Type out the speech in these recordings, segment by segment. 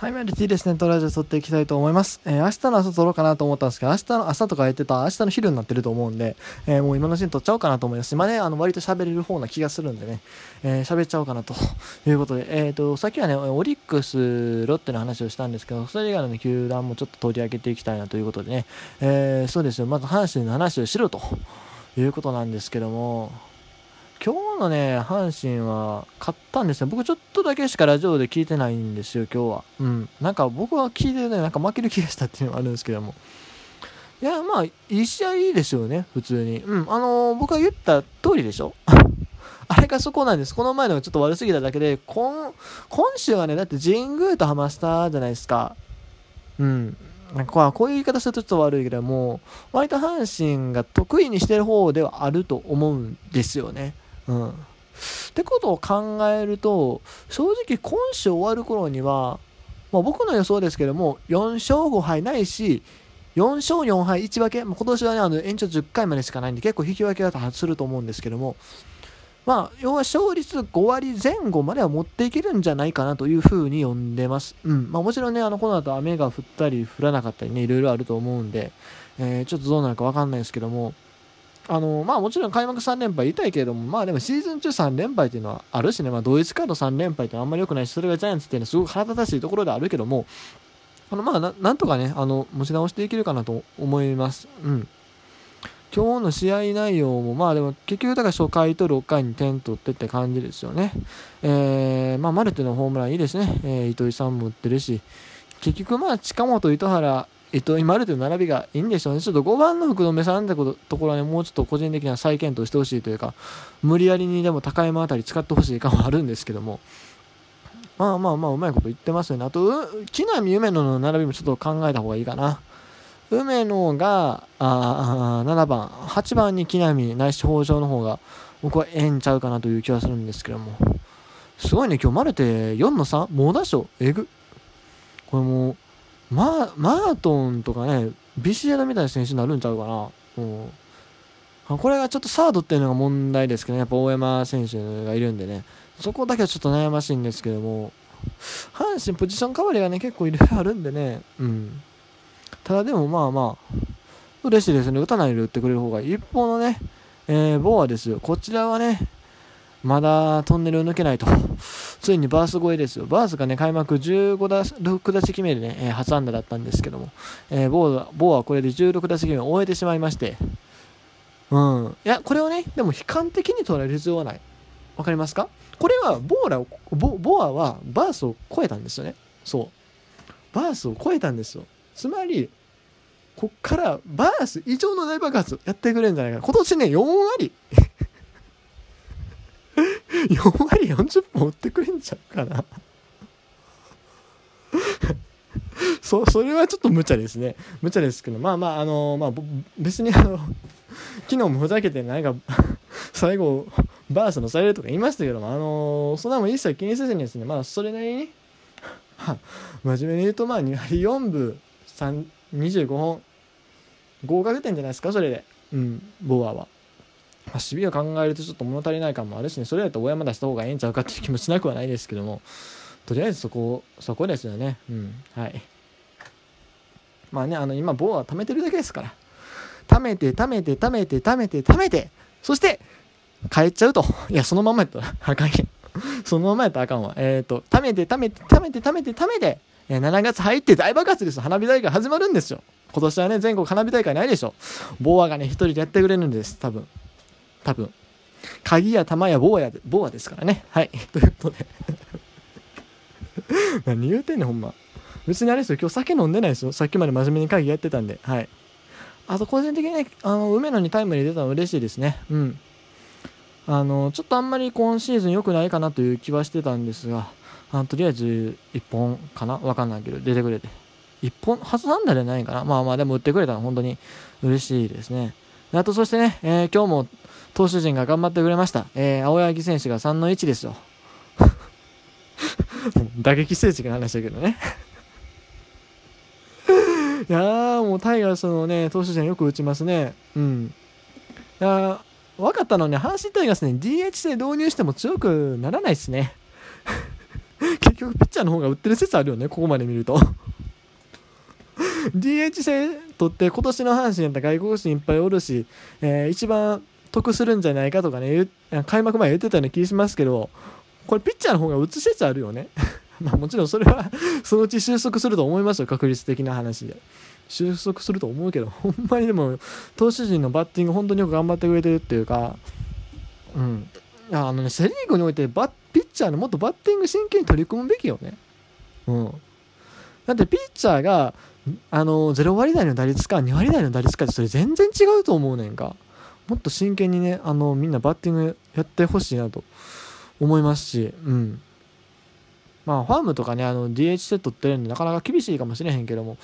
はい、メルティですね、トラジオ撮っていきたいと思います。えー、明日の朝撮ろうかなと思ったんですけど、明日の朝とか言ってた明日の昼になってると思うんで、えー、もう今のうちに撮っちゃおうかなと思います。今ね、あの、割と喋れる方な気がするんでね、えー、喋っちゃおうかなと いうことで、えっ、ー、と、さっきはね、オリックス、ロッテの話をしたんですけど、それ以外の、ね、球団もちょっと取り上げていきたいなということでね、えー、そうですよ、まず阪神の話をしろということなんですけども、今日のね、阪神は勝ったんですよ。僕ちょっとだけしかラジオで聞いてないんですよ、今日は。うん。なんか僕は聞いてね、なんか負ける気がしたっていうのがあるんですけども。いや、まあ、いい試合いいですよね、普通に。うん。あのー、僕が言った通りでしょ？あれがそこなんです。この前のがちょっと悪すぎただけで、今、今週はね、だって神宮とハマスターじゃないですか。うん。なんかこういう言い方するとちょっと悪いけども、割と阪神が得意にしてる方ではあると思うんですよね。うん。ってことを考えると、正直今週終わる頃には、まあ、僕の予想ですけども、4勝5敗ないし、4勝4敗1分け、今年はね、あの延長10回までしかないんで、結構引き分けだとすると思うんですけども、まあ、要は勝率5割前後までは持っていけるんじゃないかなというふうに読んでます。うん。まあ、もちろんね、あの、この後雨が降ったり降らなかったりね、いろいろあると思うんで、えー、ちょっとどうなるかわかんないですけども、あのまあ、もちろん開幕3連敗言いたいけれども、まあでもシーズン中3連敗っていうのはあるしね、まあ、同一カード3連敗ってあんまり良くないし、それがジャイアンツっていうのはすごく腹立たしいところであるけども、あのまあなんとかね、あの持ち直していけるかなと思います。うん。今日の試合内容も、まあでも結局だから初回と6回に点取ってって感じですよね。えー、まあマルテのホームランいいですね。えー、糸井さんも打ってるし、結局まあ近本、糸原、えっと、今あるという並びがいいんでしょうね。ちょっと5番の福留さんってことところはね、もうちょっと個人的には再検討してほしいというか、無理やりにでも高山あたり使ってほしい感はあるんですけども、まあまあまあ、うまいこと言ってますよね。あと、木浪梅野の並びもちょっと考えた方がいいかな。梅野が、あ7番、8番に木浪、ないし北条の方が、僕はええんちゃうかなという気はするんですけども。すごいね、今日マルテ4の 3? 猛打賞えぐ。これもう、ママートンとかね、ビシエドみたいな選手になるんちゃうかな。うん、これがちょっとサードっていうのが問題ですけど、ね、やっぱ大山選手がいるんでね、そこだけはちょっと悩ましいんですけども、阪神ポジション代わりがね、結構いろいろあるんでね、うん。ただでもまあまあ、嬉しいですね。打たないで打ってくれる方がいい。一方のね、えー、ボアですよ。こちらはね、まだトンネルを抜けないと。ついにバース超えですよ。バースがね、開幕15打6打席目でね、えー、初安打だったんですけども、えー、ボーボーはこれで16打席目を終えてしまいまして、うん。いや、これをね、でも悲観的に捉える必要はない。わかりますか？これは、ボーラボ、ボアはバースを超えたんですよね。そう。バースを超えたんですよ。つまり、こっからバース以上の大爆発やってくれるんじゃないかな。今年ね、4割4割40本売ってくれんちゃうかな。そそれはちょっと無茶ですね。無茶ですけどまあまああのまあ別にあの昨日もふざけてなんか最後バースのされるとか言いましたけどもあのそんなも一切気にせずにですねまあそれなりに真面目に言うとまあ2割4分25本合格点じゃないですかそれで。うんボアは。まあ、守備を考えるとちょっと物足りない感もあるしね、それだと大山出した方がええんちゃうかっていう気もしなくはないですけども、とりあえずそこ、そこですよね。うん。はい。まあね、あの、今、棒は貯めてるだけですから。貯めて、貯めて、貯めて、貯めて、貯めて、そして、帰っちゃうと。いや、そのままやったらあかんやん。そのままやったらあかんわ。えっ、ー、と、貯めて、貯めて、貯めて、貯めて、貯めて、え、7月入って大爆発です。花火大会始まるんですよ。今年はね、全国花火大会ないでしょ。ボアがね、一人でやってくれるんです、多分。多分。鍵や玉や棒や、棒やですからね。はい。ということで 何言うてんねん、ほんま。別にあれですよ、今日酒飲んでないですよ。さっきまで真面目に会議やってたんで。はい。あと、個人的にね、あの、梅野にタイムリー出たの嬉しいですね。うん。あの、ちょっとあんまり今シーズン良くないかなという気はしてたんですが、あとりあえず1本かな？わかんないけど、出てくれて。1本、初なんだじゃないかな？まあまあ、でも打ってくれたら本当に嬉しいですね。あと、そしてね、えー、今日も投手陣が頑張ってくれました。えー、青柳選手が3の1ですよ。打撃成績の話だけどね いや、もうタイガースのね、投手陣よく打ちますね。うん。いや分かったのね、阪神タイガースね、DH で導入しても強くならないっすね。結局ピッチャーの方が打ってる説あるよねここまで見ると DH 戦取って今年の阪神やったら外国人いっぱいおるし、えー、一番得するんじゃないかとかね開幕前言ってたような気しますけどこれピッチャーの方が打つ説あるよね。まあもちろんそれは そのうち収束すると思いますよ確率的な話で。収束すると思うけどほんまにでも投手陣のバッティング本当によく頑張ってくれてるっていうかうん。あのねセ・リーグにおいてバピッチャーのもっとバッティング真剣に取り組むべきよね。うん。だってピッチャーがあの0割台の打率か2割台の打率かってそれ全然違うと思うねんか。もっと真剣にねあのみんなバッティングやってほしいなと思いますしうんまあファームとかねあの DH セットってるんでなかなか厳しいかもしれへんけども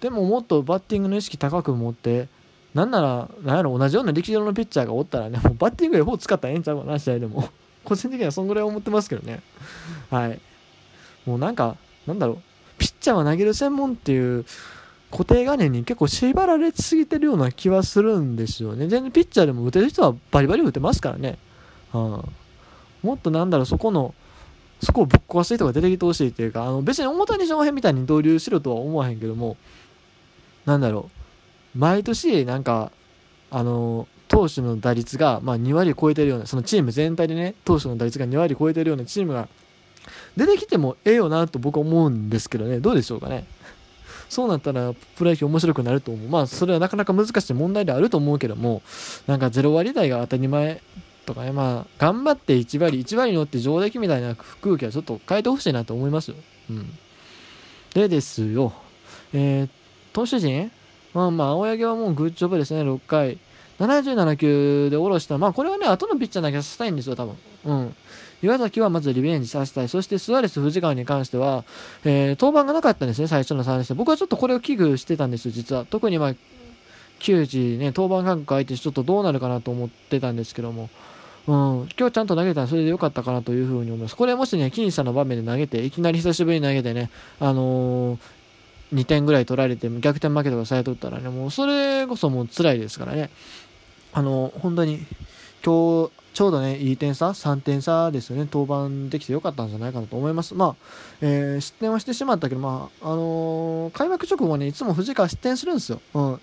でももっとバッティングの意識高く持ってなんなら、なんやろ、同じような力量のピッチャーがおったらね、もうバッティングでほぼ使ったらええんちゃうかな、試合でも。個人的にはそんぐらい思ってますけどね。はい。もうなんか、なんだろう、ピッチャーは投げる専門っていう固定概念に結構縛られすぎてるような気はするんですよね。全然ピッチャーでも打てる人はバリバリ打てますからね。うん、もっとなんだろう、そこの、そこをぶっ壊す人が出てきてほしいっていうか、あの別に大谷翔平みたいに導入しろとは思わへんけども、なんだろう、毎年なんか、あの、投手の打率が、ま、2割超えてるような、そのチーム全体でね、投手の打率が2割超えてるようなチームが出てきてもええよなと僕は思うんですけどね、どうでしょうかね。そうなったらプロ野球面白くなると思う。まあそれはなかなか難しい問題であると思うけども、なんか0割台が当たり前とかね、まあ頑張って1割、1割に乗って上出来みたいな空気はちょっと変えてほしいなと思いますよ。うん。でですよ、えー、投手陣？まあまあ青柳はもうグッジョブですね、6回。77球で下ろした。まあこれはね、後のピッチャー投げさせたいんですよ、多分。うん。岩崎はまずリベンジさせたい。そしてスアレス、藤川に関しては、えー、登板がなかったんですね、最初の3連戦。僕はちょっとこれを危惧してたんですよ、実は。特にまあ、球児ね、登板間隔空いてちょっとどうなるかなと思ってたんですけども。うん、今日ちゃんと投げたらそれで良かったかなというふうに思います。これもしね、僅差の場面で投げて、いきなり久しぶりに投げてね、あのー、2点ぐらい取られて逆転負けとかされとったらね、もうそれこそもう辛いですからね。あのー、本当に今日ちょうどね、いい点差、3点差ですよね、登板できてよかったんじゃないかなと思います。まあ、えー、失点はしてしまったけど、まあ、あのー、開幕直後ね、いつも藤川失点するんですよ。うん。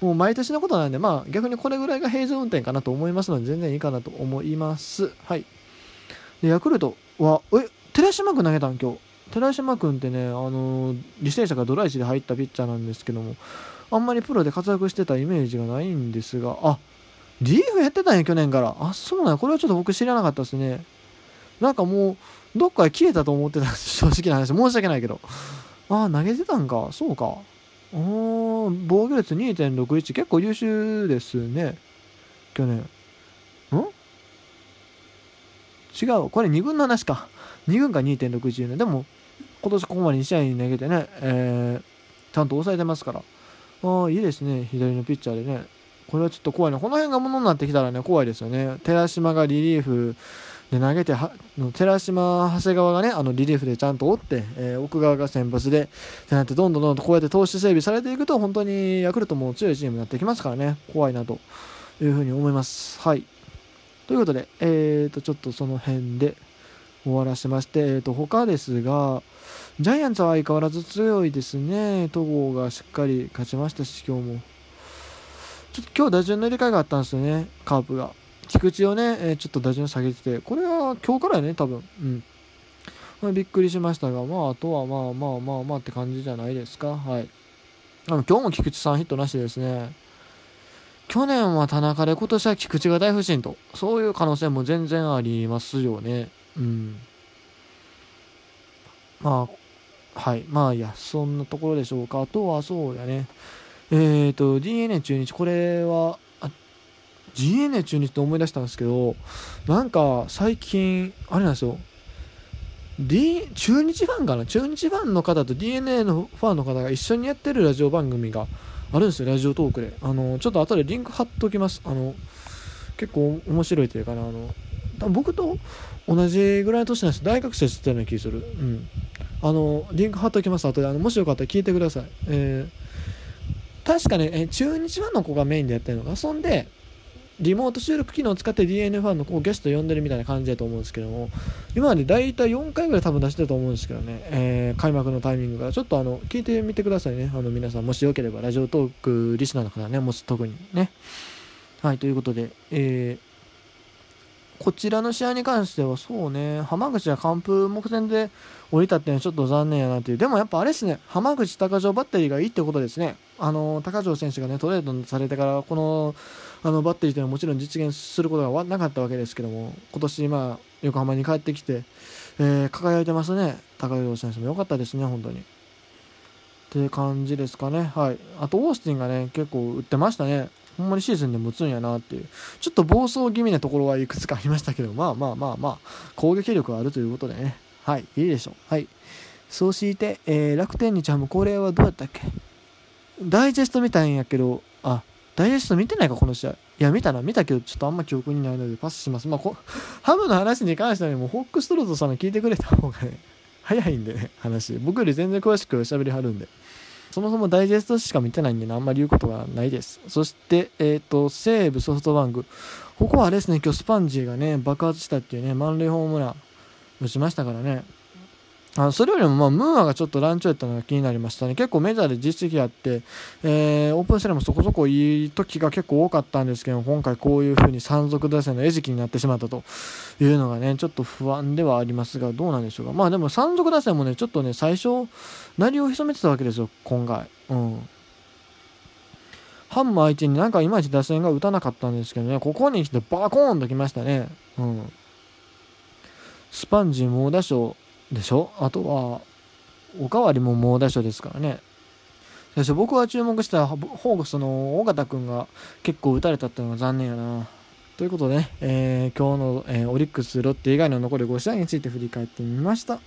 もう毎年のことなんで、まあ、逆にこれぐらいが平常運転かなと思いますので、全然いいかなと思います。はい。で、ヤクルトは、え、寺島君投げたん今日。寺島君ってね、あのー、履正社がドライチで入ったピッチャーなんですけども、あんまりプロで活躍してたイメージがないんですが、あ、リーフやってたんや、去年から。あ、そうなんこれはちょっと僕知らなかったですね。なんかもう、どっかで消えたと思ってた 正直な話。申し訳ないけど。ああ投げてたんか。そうか。おー、防御率2.61。結構優秀ですね。去年。ん？違う。これ2軍の話か。2軍が2.61ね。でも、今年ここまで2試合に投げてね、えー、ちゃんと抑えてますから。ああ、いいですね。左のピッチャーでね。これはちょっと怖いな。この辺がものになってきたらね、怖いですよね。寺島がリリーフで投げて、寺島、長谷川がね、あのリリーフでちゃんと折って、えー、奥側が先発で、ってなって、どんどんどんどんこうやって投資整備されていくと、本当にヤクルトも強いチームになってきますからね、怖いなというふうに思います。はい。ということで、えーと、ちょっとその辺で終わらせまして、えーと、他ですが、ジャイアンツは相変わらず強いですね。戸郷がしっかり勝ちましたし、今日も。ちょっと今日打順の入れ替えがあったんですよね、カープが。菊池をね、えー、ちょっと打順下げてて、これは今日からやね、多分。うん。まあ、びっくりしましたが、まあ、あとはまあまあまあまあって感じじゃないですか。はい。あの今日も菊池さんヒットなしですね。去年は田中で今年は菊池が大不振と、そういう可能性も全然ありますよね。うん。まあ、はい。まあいや、そんなところでしょうか。あとはそうやね。えっ、ー、と、DNA 中日、これは、DNA 中日って思い出したんですけど、なんか最近、あれなんですよ、D、中日ファンかな？中日ファンの方と DNA のファンの方が一緒にやってるラジオ番組があるんですよ、ラジオトークで。あの、ちょっと後でリンク貼っておきます。あの、結構面白いというかな、あの、僕と同じぐらいの年なんです大学生って言ったような気がする。うん。あの、リンク貼っておきます。後で、あの、もしよかったら聞いてください。えー確かね、え中日ファンの子がメインでやってるのが、そんで、リモート収録機能を使って DNA ファンのこうゲスト呼んでるみたいな感じだと思うんですけども今まで大体4回ぐらい多分出してたと思うんですけどね、えー、開幕のタイミングからちょっとあの聞いてみてくださいねあの皆さんもしよければラジオトークリスナーの方ねもし特にねはいということでえーこちらの試合に関しては、そうね、浜口は完封目前で降りたっていうのはちょっと残念やなっていう。でもやっぱあれですね、浜口、高城バッテリーがいいってことですね。あの、高城選手がね、トレードされてから、この、あの、バッテリーというのはもちろん実現することがなかったわけですけども、今年、まあ、横浜に帰ってきて、えー、輝いてますね。高城選手も良かったですね、本当に。っていう感じですかね。はい。あと、オースティンがね、結構打ってましたね。ほんまにシーズンで持つんやなっていう、ちょっと暴走気味なところはいくつかありましたけど、まあまあまあまあ、攻撃力があるということでね、はい、いいでしょう。はい。そうして、えー、楽天日ハム、これはどうやったっけ？ダイジェスト見たんやけど、あ、ダイジェスト見てないか、この試合。いや、見たな、見たけど、ちょっとあんま記憶にないのでパスします。まあ、ハムの話に関してはね、もうホックストロートさんの聞いてくれた方がね、早いんでね、話。僕より全然詳しく喋りはるんで。そもそもダイジェストしか見てないんで、ね、あんまり言うことがないです。そして、えっ、ー、と、西武ソフトバンク。ここはあれですね、今日スパンジーがね、爆発したっていうね、満塁ホームラン打ちましたからね。あのそれよりも、まあ、ムーアがちょっと乱調やったのが気になりましたね。結構メジャーで実績あって、えー、オープン戦でもそこそこいい時が結構多かったんですけど、今回こういう風に山賊打線の餌食になってしまったというのがね、ちょっと不安ではありますが、どうなんでしょうか。まあでも山賊打線もね、ちょっとね、最初、鳴りを潜めてたわけですよ、今回。うん。ハンマー相手になんかいまいち打線が打たなかったんですけどね、ここに来てバコーンときましたね。うん。スパンジ猛打賞でしょ？あとは、おかわりも猛打賞ですからね。最初僕は注目したホークスの尾形君が結構打たれたっていうのが残念やな。ということで、ね、えー、今日の、えー、オリックス、ロッテ以外の残り5試合について振り返ってみました。